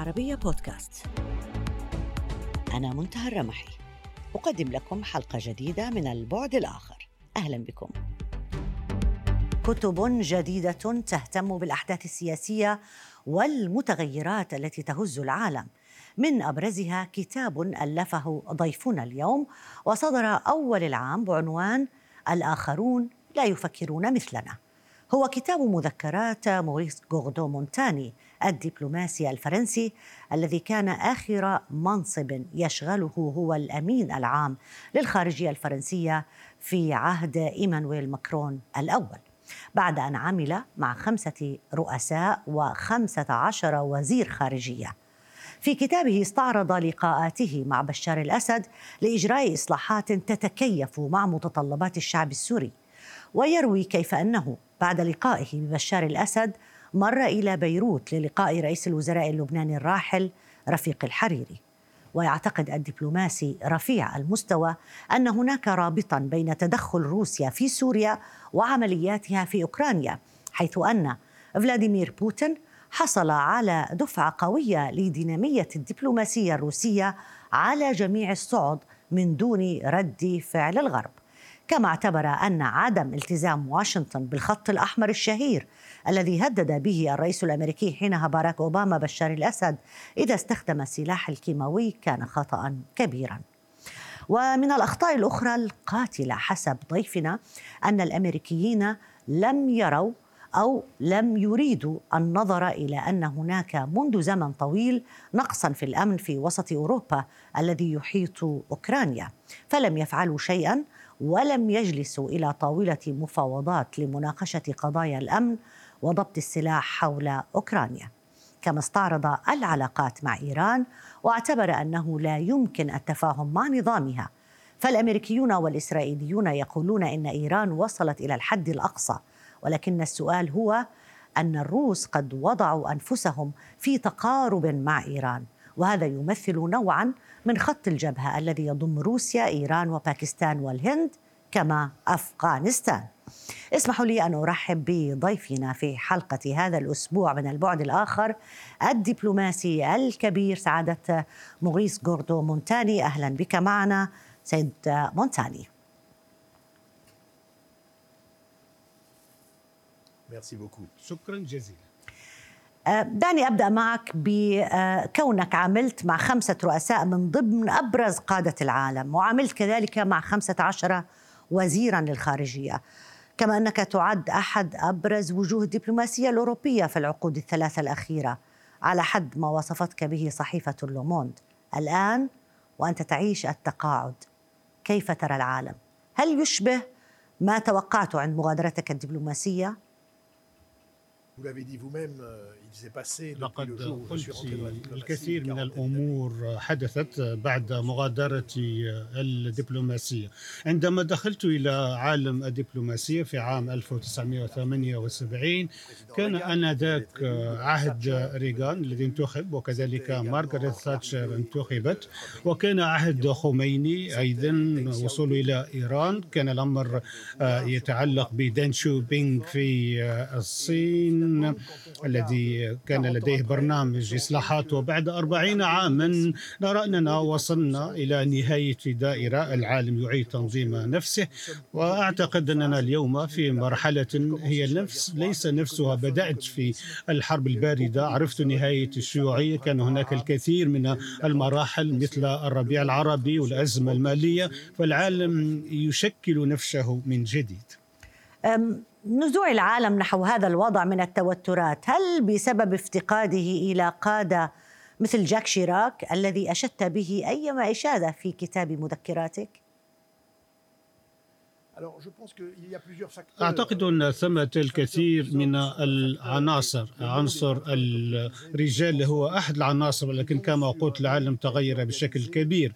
العربية بودكاست. أنا منتهى الرمحي. أقدم لكم حلقة جديدة من البعد الآخر. أهلا بكم. كتب جديدة تهتم بالأحداث السياسية والمتغيرات التي تهز العالم. من أبرزها كتاب ألفه ضيفنا اليوم وصدر أول العام بعنوان الآخرون لا يفكرون مثلنا. هو كتاب مذكرات موريس غوردو مونتاني الدبلوماسي الفرنسي الذي كان آخر منصب يشغله هو الأمين العام للخارجية الفرنسية في عهد إيمانويل ماكرون الأول. بعد أن عمل مع خمسة رؤساء وخمسة عشر وزير خارجية. في كتابه استعرض لقاءاته مع بشار الأسد لإجراء إصلاحات تتكيف مع متطلبات الشعب السوري. ويروي كيف أنه بعد لقائه ببشار الأسد مر إلى بيروت للقاء رئيس الوزراء اللبناني الراحل رفيق الحريري. ويعتقد الدبلوماسي رفيع المستوى أن هناك رابطا بين تدخل روسيا في سوريا وعملياتها في أوكرانيا حيث أن فلاديمير بوتين حصل على دفعة قوية لدينامية الدبلوماسية الروسية على جميع الصعد من دون رد فعل الغرب. كما اعتبر أن عدم التزام واشنطن بالخط الأحمر الشهير الذي هدد به الرئيس الأمريكي حينها باراك أوباما بشار الأسد إذا استخدم السلاح الكيماوي كان خطأ كبيرا. ومن الأخطاء الأخرى القاتلة حسب ضيفنا أن الأمريكيين لم يروا أو لم يريدوا النظر إلى أن هناك منذ زمن طويل نقصا في الأمن في وسط أوروبا الذي يحيط أوكرانيا فلم يفعلوا شيئا ولم يجلسوا إلى طاولة مفاوضات لمناقشة قضايا الأمن وضبط السلاح حول أوكرانيا. كما استعرض العلاقات مع إيران واعتبر أنه لا يمكن التفاهم مع نظامها. فالأمريكيون والإسرائيليون يقولون إن إيران وصلت إلى الحد الأقصى ولكن السؤال هو أن الروس قد وضعوا أنفسهم في تقارب مع إيران. وهذا يمثل نوعا من خط الجبهة الذي يضم روسيا إيران وباكستان والهند كما أفغانستان. اسمحوا لي أن أرحب بضيفنا في حلقة هذا الأسبوع من البعد الآخر الدبلوماسي الكبير سعادة مغيس جوردو مونتاني أهلا بك معنا سيد مونتاني. شكرا جزيلا دعني أبدأ معك بكونك عملت مع خمسة رؤساء من ضمن أبرز قادة العالم وعملت كذلك مع خمسة عشر وزيرا للخارجية. كما أنك تعد أحد أبرز وجوه الدبلوماسية الأوروبية في العقود الثلاثة الأخيرة على حد ما وصفتك به صحيفة لوموند الآن وأنت تعيش التقاعد كيف ترى العالم؟ هل يشبه ما توقعته عند مغادرتك الدبلوماسية؟ Vous l'avez dit vous-même, euh, لقد قلت الكثير من الأمور حدثت بعد مغادرتي الدبلوماسية. عندما دخلت إلى عالم الدبلوماسية في عام 1978 كان آنذاك عهد ريغان الذي انتخب وكذلك مارغريت تاتشر انتخبت. وكان عهد خميني أيضا وصول إلى إيران. كان الأمر يتعلق بدان شوبينغ في الصين. الذي كان لديه برنامج إصلاحات. وبعد أربعين عاما نرى أننا وصلنا إلى نهاية دائرة. العالم يعيد تنظيم نفسه. وأعتقد أننا اليوم في مرحلة هي نفس ليس نفسها. بدأت في الحرب الباردة. عرفت نهاية الشيوعية. كان هناك الكثير من المراحل مثل الربيع العربي والأزمة المالية. فالعالم يشكل نفسه من جديد. نزوع العالم نحو هذا الوضع من التوترات هل بسبب افتقاده إلى قادة مثل جاك شيراك الذي أشدت به ايما إشادة في كتاب مذكراتك؟ أعتقد أن ثمة الكثير من العناصر. عنصر الرجال هو أحد العناصر ولكن كما قلت العالم تغير بشكل كبير.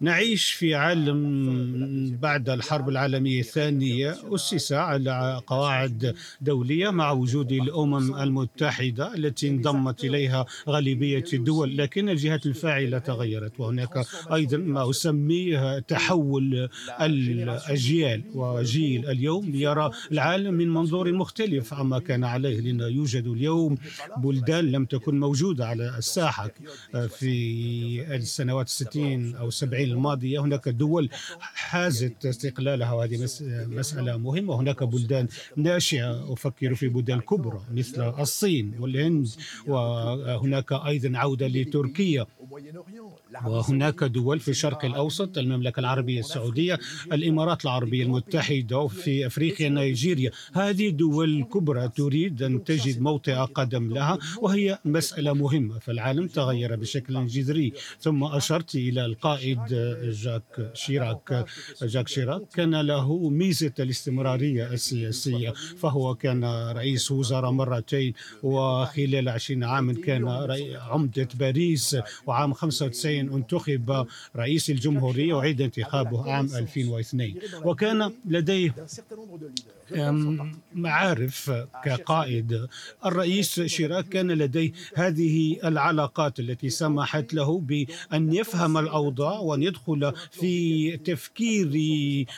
نعيش في عالم بعد الحرب العالمية الثانية أسس على قواعد دولية مع وجود الأمم المتحدة التي انضمت إليها غالبية الدول. لكن الجهات الفاعلة تغيرت. وهناك أيضا ما أسميه تحول الأجيال. وجيل اليوم يرى العالم من منظور مختلف عما كان عليه لأن يوجد اليوم بلدان لم تكن موجودة على الساحة. في السنوات الستين أو السبعين الماضية هناك دول حازت استقلالها وهذه مسألة مهمة. هناك بلدان ناشئة أفكر في بلدان كبرى مثل الصين والهند وهناك أيضا عودة لتركيا. وهناك دول في الشرق الأوسط المملكة العربية السعودية الإمارات العربية المتحدة. في أفريقيا نيجيريا. هذه دول كبرى تريد أن تجد موطئ قدم لها وهي مسألة مهمة فالعالم تغير بشكل جذري. ثم أشرت إلى القائد جاك شيراك. جاك شيراك كان له ميزة الاستمرارية السياسية فهو كان رئيس وزراء مرتين وخلال عشرين عاما كان عمدة باريس وعام 95 انتخب رئيس الجمهورية وعيد انتخابه عام 2002 وكان لديه معارف كقائد. الرئيس شيراك كان لديه هذه العلاقات التي سمحت له بأن يفهم الأوضاع وأن يدخل في تفكير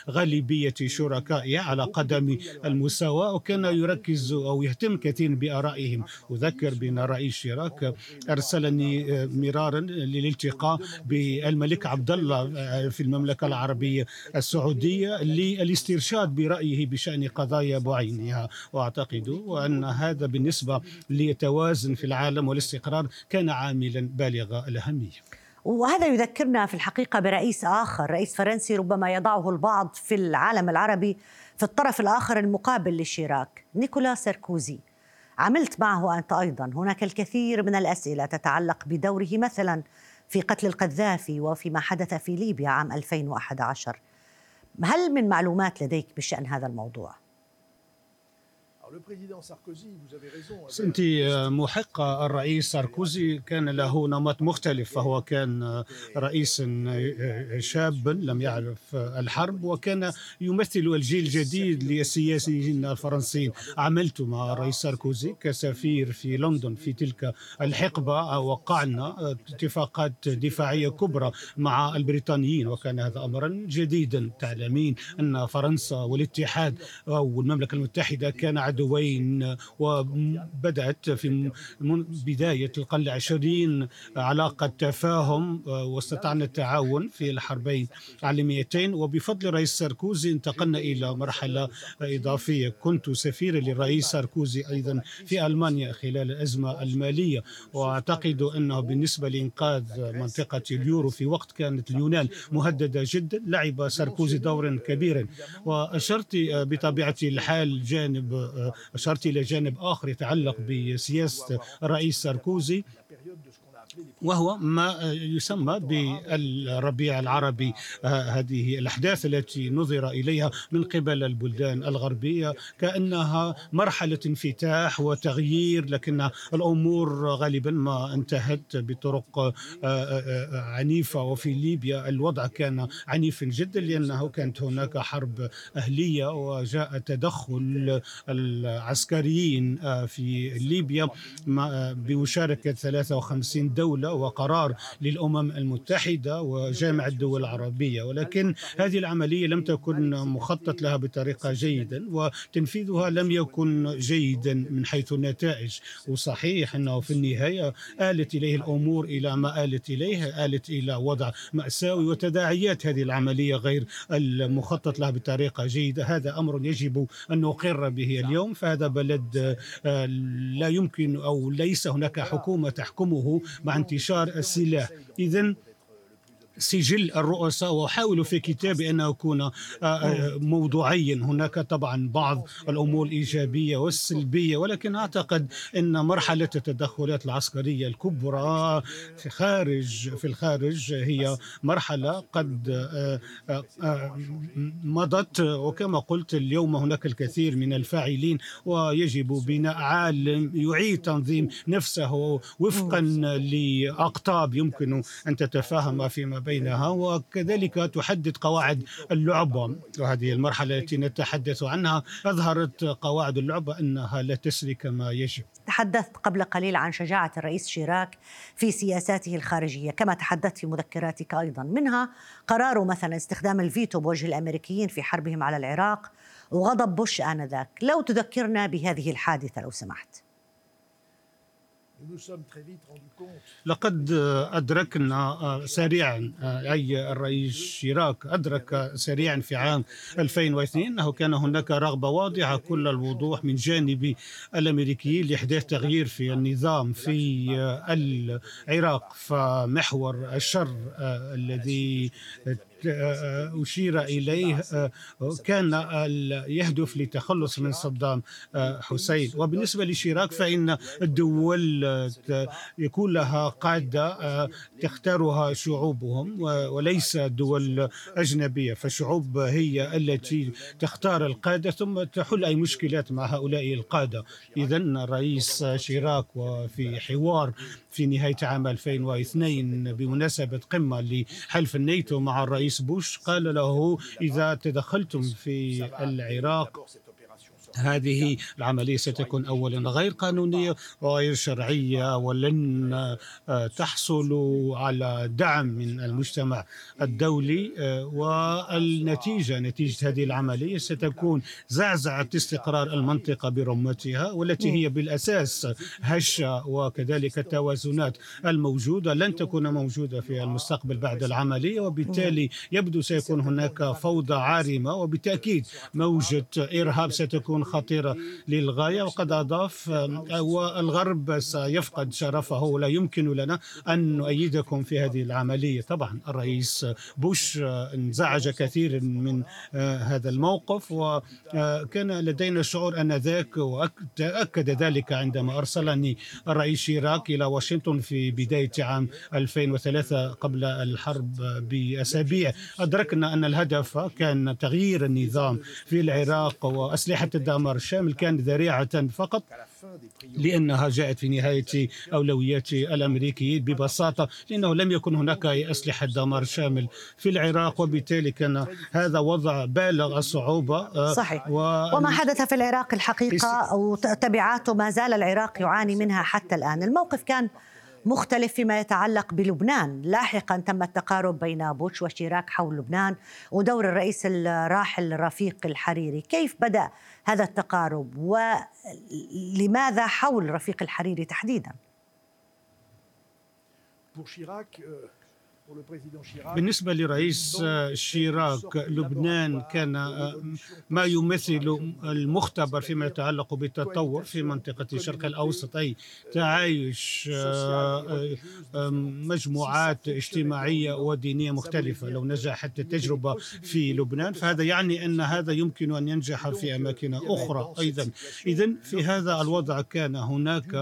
غالبية شركائه على قدم المساواة وكان يركز أو يهتم كثيرا بآرائهم. أذكر بأن الرئيس شيراك أرسلني مرارا للالتقاء بالملك عبد الله في المملكة العربية السعودية للاسترشاد برأيه بشأن قضايا بعينها. وأعتقد أن هذا بالنسبة لتوازن في العالم والاستقرار كان عاملا بالغ الأهمية. وهذا يذكرنا في الحقيقة برئيس آخر. رئيس فرنسي ربما يضعه البعض في العالم العربي في الطرف الآخر المقابل لشيراك. نيكولا ساركوزي. عملت معه أنت أيضا. هناك الكثير من الأسئلة تتعلق بدوره مثلا في قتل القذافي وفيما حدث في ليبيا عام 2011 هل من معلومات لديك بشأن هذا الموضوع؟ أنت محقة الرئيس ساركوزي كان له نمط مختلف فهو كان رئيسا شابا لم يعرف الحرب وكان يمثل الجيل الجديد للسياسيين الفرنسيين. عملت مع الرئيس ساركوزي كسفير في لندن في تلك الحقبة وقعنا اتفاقات دفاعية كبرى مع البريطانيين وكان هذا أمرا جديدا. تعلمين أن فرنسا والاتحاد والمملكة المتحدة كان عدو عدوين وبدأت في بداية القرن العشرين علاقة تفاهم واستطعنا التعاون في الحربين العالميتين. وبفضل الرئيس ساركوزي انتقلنا إلى مرحلة إضافية. كنت سفيرا للرئيس ساركوزي أيضا في ألمانيا خلال الأزمة المالية. وأعتقد أنه بالنسبة لإنقاذ منطقة اليورو في وقت كانت اليونان مهددة جدا لعب ساركوزي دورا كبيرا. وأشرت بطبيعة الحال جانب أشرت إلى جانب آخر يتعلق بسياسة الرئيس ساركوزي. وهو ما يسمى بالربيع العربي. هذه الأحداث التي نظر إليها من قبل البلدان الغربية كأنها مرحلة انفتاح وتغيير لكن الأمور غالبا ما انتهت بطرق عنيفة. وفي ليبيا الوضع كان عنيفا جدا لأنه كانت هناك حرب أهلية وجاء تدخل العسكريين في ليبيا بمشاركة 53 دولة. وقرار للأمم المتحدة وجامع الدول العربية ولكن هذه العملية لم تكن مخطط لها بطريقة جيدة وتنفيذها لم يكن جيدا من حيث النتائج. وصحيح أنه في النهاية آلت إليه الأمور إلى ما آلت إليه آلت إلى وضع مأساوي وتداعيات هذه العملية غير المخطط لها بطريقة جيدة. هذا أمر يجب أن نقر به اليوم. فهذا بلد لا يمكن أو ليس هناك حكومة تحكمه مع انتشار السلاح. إذا سجل الرؤساء وأحاول في كتابي أن أكون آه، آه، موضوعيا. هناك طبعا بعض الأمور الإيجابية والسلبية ولكن أعتقد أن مرحلة التدخلات العسكرية الكبرى في خارج في الخارج هي مرحلة قد آه، مضت. وكما قلت اليوم هناك الكثير من الفاعلين ويجب بناء عالم يعيد تنظيم نفسه وفقا لأقطاب يمكن أن تتفاهم فيما بينها وكذلك تحدد قواعد اللعبة وهذه المرحلة التي نتحدث عنها. أظهرت قواعد اللعبة أنها لا تسري كما يجب. تحدثت قبل قليل عن شجاعة الرئيس شيراك في سياساته الخارجية كما تحدثت في مذكراتك أيضا. منها قراره مثلا استخدام الفيتو بوجه الأمريكيين في حربهم على العراق وغضب بوش آنذاك. لو تذكرنا بهذه الحادثة لو سمحت. لقد أدركنا سريعا أي الرئيس شيراك أدرك سريعا في عام 2002 أنه كان هناك رغبة واضحة كل الوضوح من جانب الأمريكيين لإحداث تغيير في النظام في العراق فمحور الشر الذي أشير إليه كان يهدف للتخلص من صدام حسين. وبالنسبة لشيراك فإن الدول يكون لها قادة تختارها شعوبهم وليس دول أجنبية. فالشعوب هي التي تختار القادة ثم تحل أي مشكلات مع هؤلاء القادة. إذا الرئيس شيراك وفي حوار في نهاية عام 2002 بمناسبة قمة لحلف الناتو مع الرئيس بوش قال له إذا تدخلتم في العراق هذه العملية ستكون أولا غير قانونية وغير شرعية ولن آه، تحصل على دعم من المجتمع الدولي آه، والنتيجة نتيجة هذه العملية ستكون زعزعة استقرار المنطقة برمتها والتي هي بالأساس هشة وكذلك التوازنات الموجودة لن تكون موجودة في المستقبل بعد العملية وبالتالي يبدو سيكون هناك فوضى عارمة وبالتأكيد موجة إرهاب ستكون خطيرة للغاية وقد أضاف والغرب سيفقد شرفه ولا يمكن لنا أن نؤيدكم في هذه العملية. طبعا الرئيس بوش انزعج كثير من هذا الموقف وكان لدينا شعور أنذاك وأكد ذلك عندما أرسلني الرئيس شيراك إلى واشنطن في بداية عام 2003 قبل الحرب بأسابيع. أدركنا أن الهدف كان تغيير النظام في العراق وأسلحة الدعم المؤتمر الشامل كان ذريعة فقط لأنها جاءت في نهاية أولويات الأمريكيين ببساطة لأنه لم يكن هناك أي أسلحة دمار شامل في العراق وبالتالي كان هذا وضع بالغ الصعوبة آه، صحيح. و... وما حدث في العراق الحقيقة أو تبعاته ما زال العراق يعاني منها حتى الآن. الموقف كان مختلف فيما يتعلق بلبنان. لاحقا تم التقارب بين بوش وشيراك حول لبنان ودور الرئيس الراحل رفيق الحريري. كيف بدأ هذا التقارب ولماذا حول رفيق الحريري تحديدا؟ بالنسبة لرئيس شيراك لبنان كان ما يمثل المختبر فيما يتعلق بالتطور في منطقة الشرق الأوسط أي تعايش آه، آه، مجموعات اجتماعية ودينية مختلفة. لو نجحت التجربة في لبنان فهذا يعني أن هذا يمكن أن ينجح في أماكن أخرى أيضا. إذا في هذا الوضع كان هناك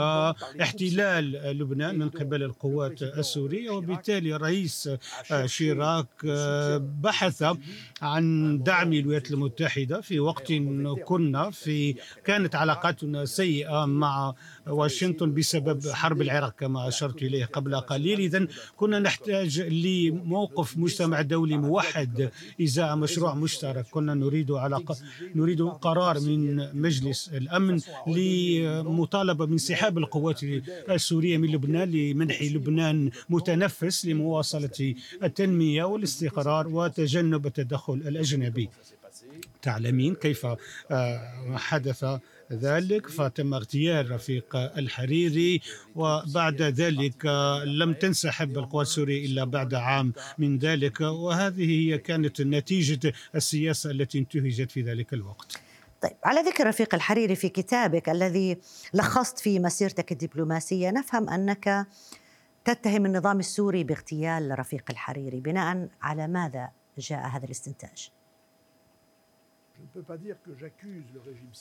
احتلال لبنان من قبل القوات السورية وبالتالي رئيس الرئيس آه، شيراك آه، بحث عن دعم الولايات المتحدة في وقت كنا في كانت علاقاتنا سيئة مع واشنطن بسبب حرب العراق كما أشرت إليه قبل قليل إذا كنا نحتاج لموقف مجتمع دولي موحد إزاء مشروع مشترك كنا نريد علاقة نريد قرار من مجلس الأمن لمطالبة من انسحاب القوات السورية من لبنان لمنح لبنان متنفس لمواصلة التنمية والاستقرار وتجنب التدخل الأجنبي. تعلمين كيف آه، حدث ذلك. فتم اغتيال رفيق الحريري وبعد ذلك لم تنسحب القوات السورية إلا بعد عام من ذلك. وهذه هي كانت نتيجة السياسة التي انتهجت في ذلك الوقت. طيب على ذكر رفيق الحريري في كتابك الذي لخصت فيه مسيرتك الدبلوماسية نفهم أنك تتهم النظام السوري باغتيال رفيق الحريري بناء على ماذا جاء هذا الاستنتاج؟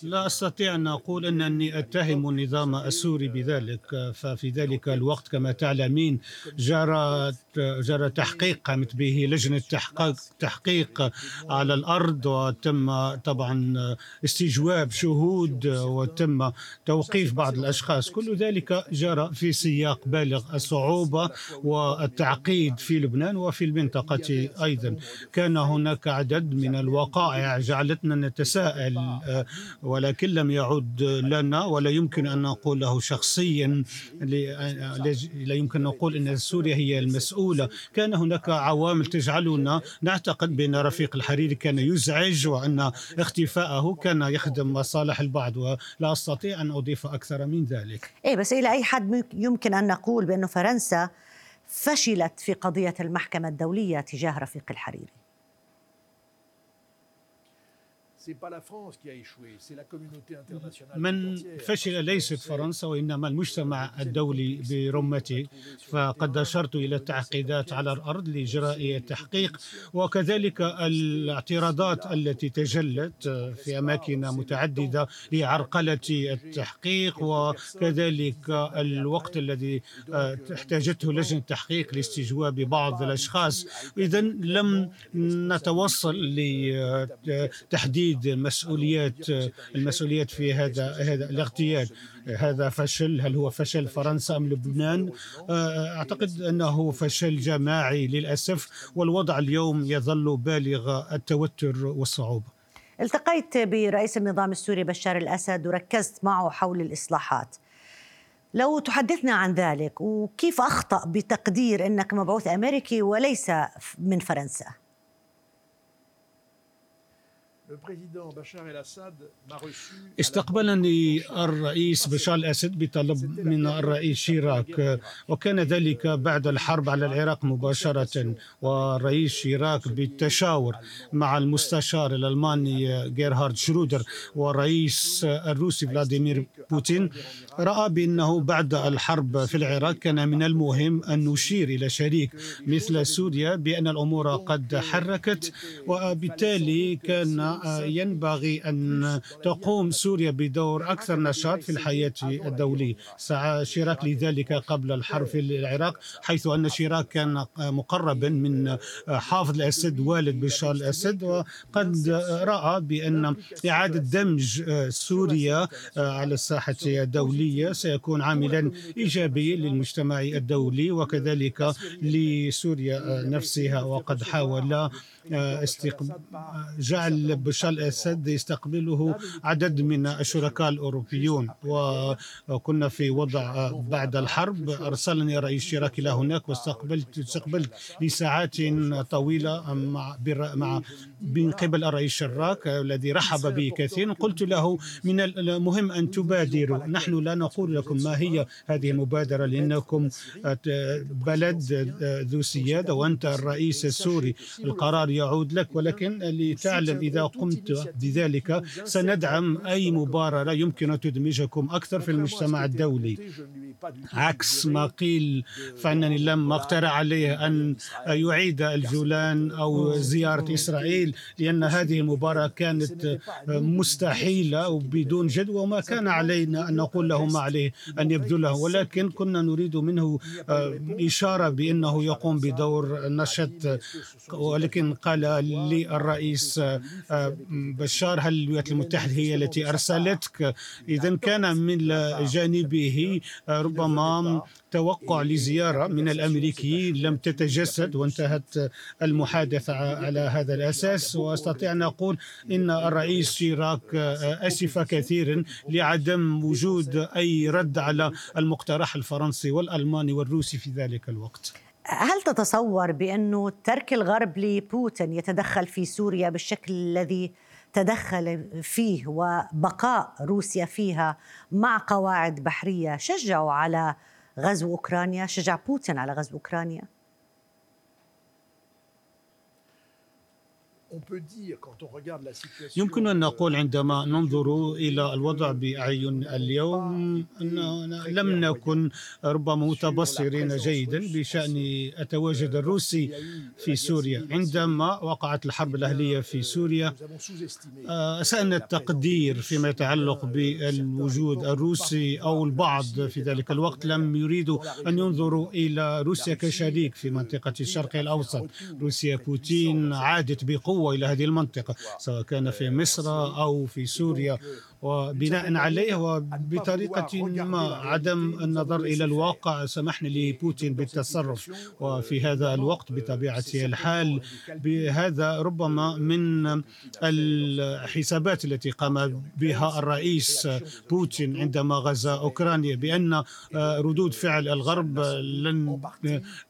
لا أستطيع أن أقول إنني أتهم النظام السوري بذلك. ففي ذلك الوقت كما تعلمين جرى جرى تحقيق قامت به لجنة تحقيق تحقيق على الأرض وتم طبعا استجواب شهود وتم توقيف بعض الأشخاص. كل ذلك جرى في سياق بالغ الصعوبة والتعقيد في لبنان وفي المنطقة أيضا. كان هناك عدد من الوقائع جعلتنا نتساءل آه، ولكن لم يعد لنا ولا يمكن أن نقول له شخصيا لا يمكن نقول أن سوريا هي المسؤولة. كان هناك عوامل تجعلنا نعتقد بأن رفيق الحريري كان يزعج وأن اختفاءه كان يخدم مصالح البعض ولا أستطيع أن أضيف أكثر من ذلك. إيه بس إلى أي حد يمكن أن نقول بأن فرنسا فشلت في قضية المحكمة الدولية تجاه رفيق الحريري؟ من فشل ليست فرنسا وإنما المجتمع الدولي برمته فقد أشرت إلى التعقيدات على الأرض لإجراء التحقيق. وكذلك الاعتراضات التي تجلت في أماكن متعددة لعرقلة التحقيق وكذلك الوقت الذي احتاجته لجنة التحقيق لاستجواب بعض الأشخاص. إذا لم نتوصل لتحديد تحديد المسؤوليات المسؤوليات في هذا هذا الاغتيال. هذا فشل هل هو فشل فرنسا أم لبنان؟ أعتقد أنه فشل جماعي للأسف والوضع اليوم يظل بالغ التوتر والصعوبة. التقيت برئيس النظام السوري بشار الأسد وركزت معه حول الإصلاحات. لو تحدثنا عن ذلك وكيف أخطأ بتقدير إنك مبعوث أمريكي وليس من فرنسا؟ استقبلني الرئيس بشار الأسد بطلب من الرئيس شيراك. وكان ذلك بعد الحرب على العراق مباشرة. والرئيس شيراك بالتشاور مع المستشار الألماني جيرهارد شرودر والرئيس الروسي فلاديمير بوتين رأى بأنه بعد الحرب في العراق كان من المهم أن نشير إلى شريك مثل سوريا بأن الأمور قد حركت. وبالتالي كان ينبغي أن تقوم سوريا بدور أكثر نشاط في الحياة الدولية سعى شيراك لذلك قبل الحرب في العراق حيث أن شيراك كان مقربا من حافظ الأسد والد بشار الأسد وقد رأى بأن إعادة دمج سوريا على الساحة الدولية سيكون عاملا إيجابيا للمجتمع الدولي وكذلك لسوريا نفسها وقد حاول. جعل بشار الأسد يستقبله عدد من الشركاء الأوروبيون. وكنا في وضع بعد الحرب. أرسلني رئيس شراك إلى هناك واستقبلت استقبلت لساعات طويلة مع مع من قبل الرئيس شراك الذي رحب بي كثيرا قلت له من المهم أن تبادروا. نحن لا نقول لكم ما هي هذه المبادرة لأنكم بلد ذو سيادة وأنت الرئيس السوري. القرار يعود لك ولكن لتعلم إذا قمت بذلك سندعم أي مبادرة يمكن أن تدمجكم أكثر في المجتمع الدولي. عكس ما قيل فإنني لم اقترح عليه أن يعيد الجولان أو زيارة إسرائيل لأن هذه المباراة كانت مستحيلة وبدون جدوى وما كان علينا أن نقول له ما عليه أن يبذله ولكن كنا نريد منه إشارة بأنه يقوم بدور نشط ولكن قال لي الرئيس بشار هل الولايات المتحدة هي التي أرسلتك؟ اذا كان من جانبه ربما توقع لزيارة من الأمريكيين لم تتجسد وانتهت المحادثة على هذا الأساس. وأستطيع أن أقول إن الرئيس شيراك أسف كثيرا لعدم وجود أي رد على المقترح الفرنسي والألماني والروسي في ذلك الوقت. هل تتصور بأنه ترك الغرب لبوتين يتدخل في سوريا بالشكل الذي تدخل فيه وبقاء روسيا فيها مع قواعد بحرية شجعوا على غزو أوكرانيا شجع بوتين على غزو أوكرانيا؟ يمكن أن نقول عندما ننظر إلى الوضع بأعين اليوم أننا لم نكن ربما متبصرين جيدا بشأن التواجد الروسي في سوريا. عندما وقعت الحرب الأهلية في سوريا أسأنا التقدير فيما يتعلق بالوجود الروسي أو البعض في ذلك الوقت لم يريدوا أن ينظروا إلى روسيا كشريك في منطقة الشرق الأوسط. روسيا بوتين عادت بقوة إلى هذه المنطقة سواء كان في مصر أو في سوريا. وبناء عليه وبطريقة ما عدم النظر إلى الواقع سمحنا لبوتين بالتصرف. وفي هذا الوقت بطبيعة الحال بهذا ربما من الحسابات التي قام بها الرئيس بوتين عندما غزا أوكرانيا بأن ردود فعل الغرب لن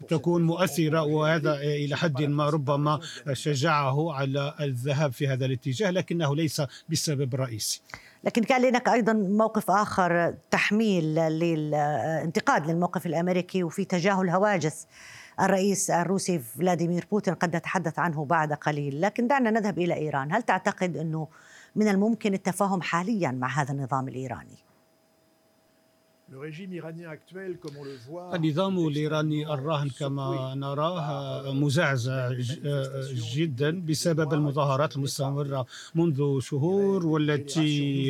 تكون مؤثرة وهذا إلى حد ما ربما شجعه على الذهاب في هذا الاتجاه لكنه ليس بالسبب الرئيسي. لكن كان لك أيضا موقف آخر تحميل للانتقاد للموقف الأمريكي وفي تجاهل هواجس الرئيس الروسي فلاديمير بوتين قد نتحدث عنه بعد قليل. لكن دعنا نذهب إلى إيران. هل تعتقد إنه من الممكن التفاهم حاليا مع هذا النظام الإيراني؟ النظام الإيراني الراهن كما نراه مزعزع جدا بسبب المظاهرات المستمرة منذ شهور والتي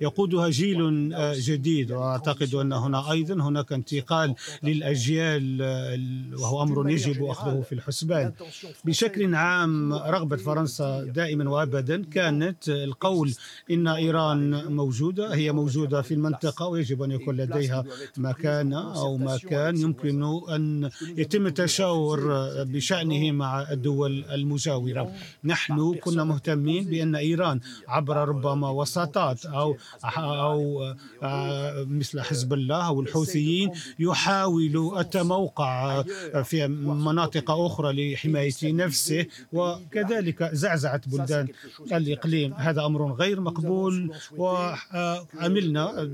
يقودها جيل جديد. وأعتقد أن هنا أيضا هناك انتقال للأجيال وهو أمر يجب أخذه في الحسبان. بشكل عام رغبة فرنسا دائما وأبدا كانت القول إن إيران موجودة هي موجودة في المنطقة ويجب أن يكون لديها لديها مكان أو مكان يمكن أن يتم التشاور بشأنه مع الدول المجاورة. نحن كنا مهتمين بأن إيران عبر ربما وساطات أو أو مثل حزب الله أو الحوثيين يحاول التموقع في مناطق أخرى لحماية نفسه وكذلك زعزعت بلدان الإقليم. هذا أمر غير مقبول وعملنا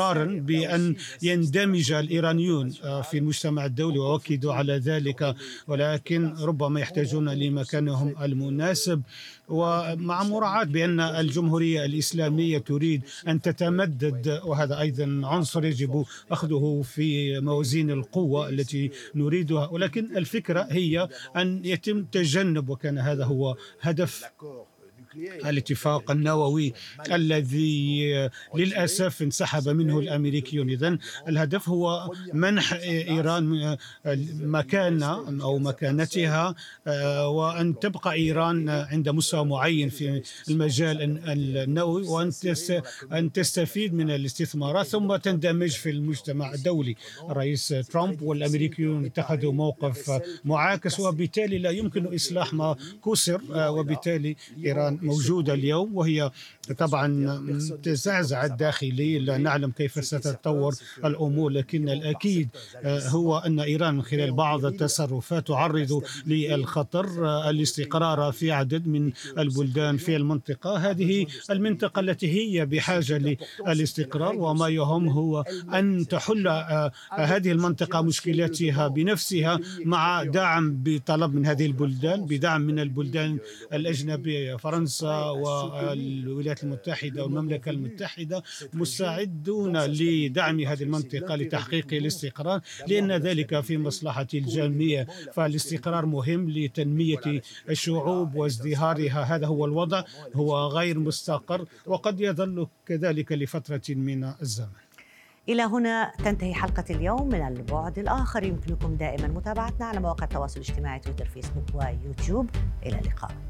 مرارا بأن يندمج الإيرانيون آه، في المجتمع الدولي وأكدوا على ذلك ولكن ربما يحتاجون لمكانهم المناسب. ومع مراعاة بأن الجمهورية الإسلامية تريد أن تتمدد وهذا أيضا عنصر يجب أخذه في موازين القوة التي نريدها. ولكن الفكرة هي أن يتم تجنب وكان هذا هو هدف الاتفاق النووي الذي للأسف انسحب منه الأمريكيون. اذا الهدف هو منح إيران مكانه أو مكانتها آه، وأن تبقى إيران عند مستوى معين في المجال النووي أن تستفيد من الاستثمارات ثم تندمج في المجتمع الدولي. الرئيس ترامب والأمريكيون اتخذوا موقف معاكس وبالتالي لا يمكن إصلاح ما كسر آه، وبالتالي إيران موجودة اليوم وهي طبعا تزعزع الداخلي لا نعلم كيف ستتطور الأمور لكن الأكيد آه، هو أن إيران من خلال بعض التصرفات تعرض للخطر آه، الاستقرار في عدد من البلدان في المنطقة. هذه المنطقة التي هي بحاجة للاستقرار وما يهم هو أن تحل آه، هذه المنطقة مشكلاتها بنفسها مع دعم بطلب من هذه البلدان بدعم من البلدان الأجنبية فرنسا فرنسا والولايات المتحدة والمملكة المتحدة مستعدون لدعم هذه المنطقة لتحقيق الاستقرار لأن ذلك في مصلحة الجميع. فالاستقرار مهم لتنمية الشعوب وازدهارها. هذا هو الوضع هو غير مستقر وقد يظل كذلك لفترة من الزمن. إلى هنا تنتهي حلقة اليوم من البعد الآخر. يمكنكم دائما متابعتنا على مواقع التواصل الاجتماعي تويتر فيسبوك ويوتيوب. إلى اللقاء.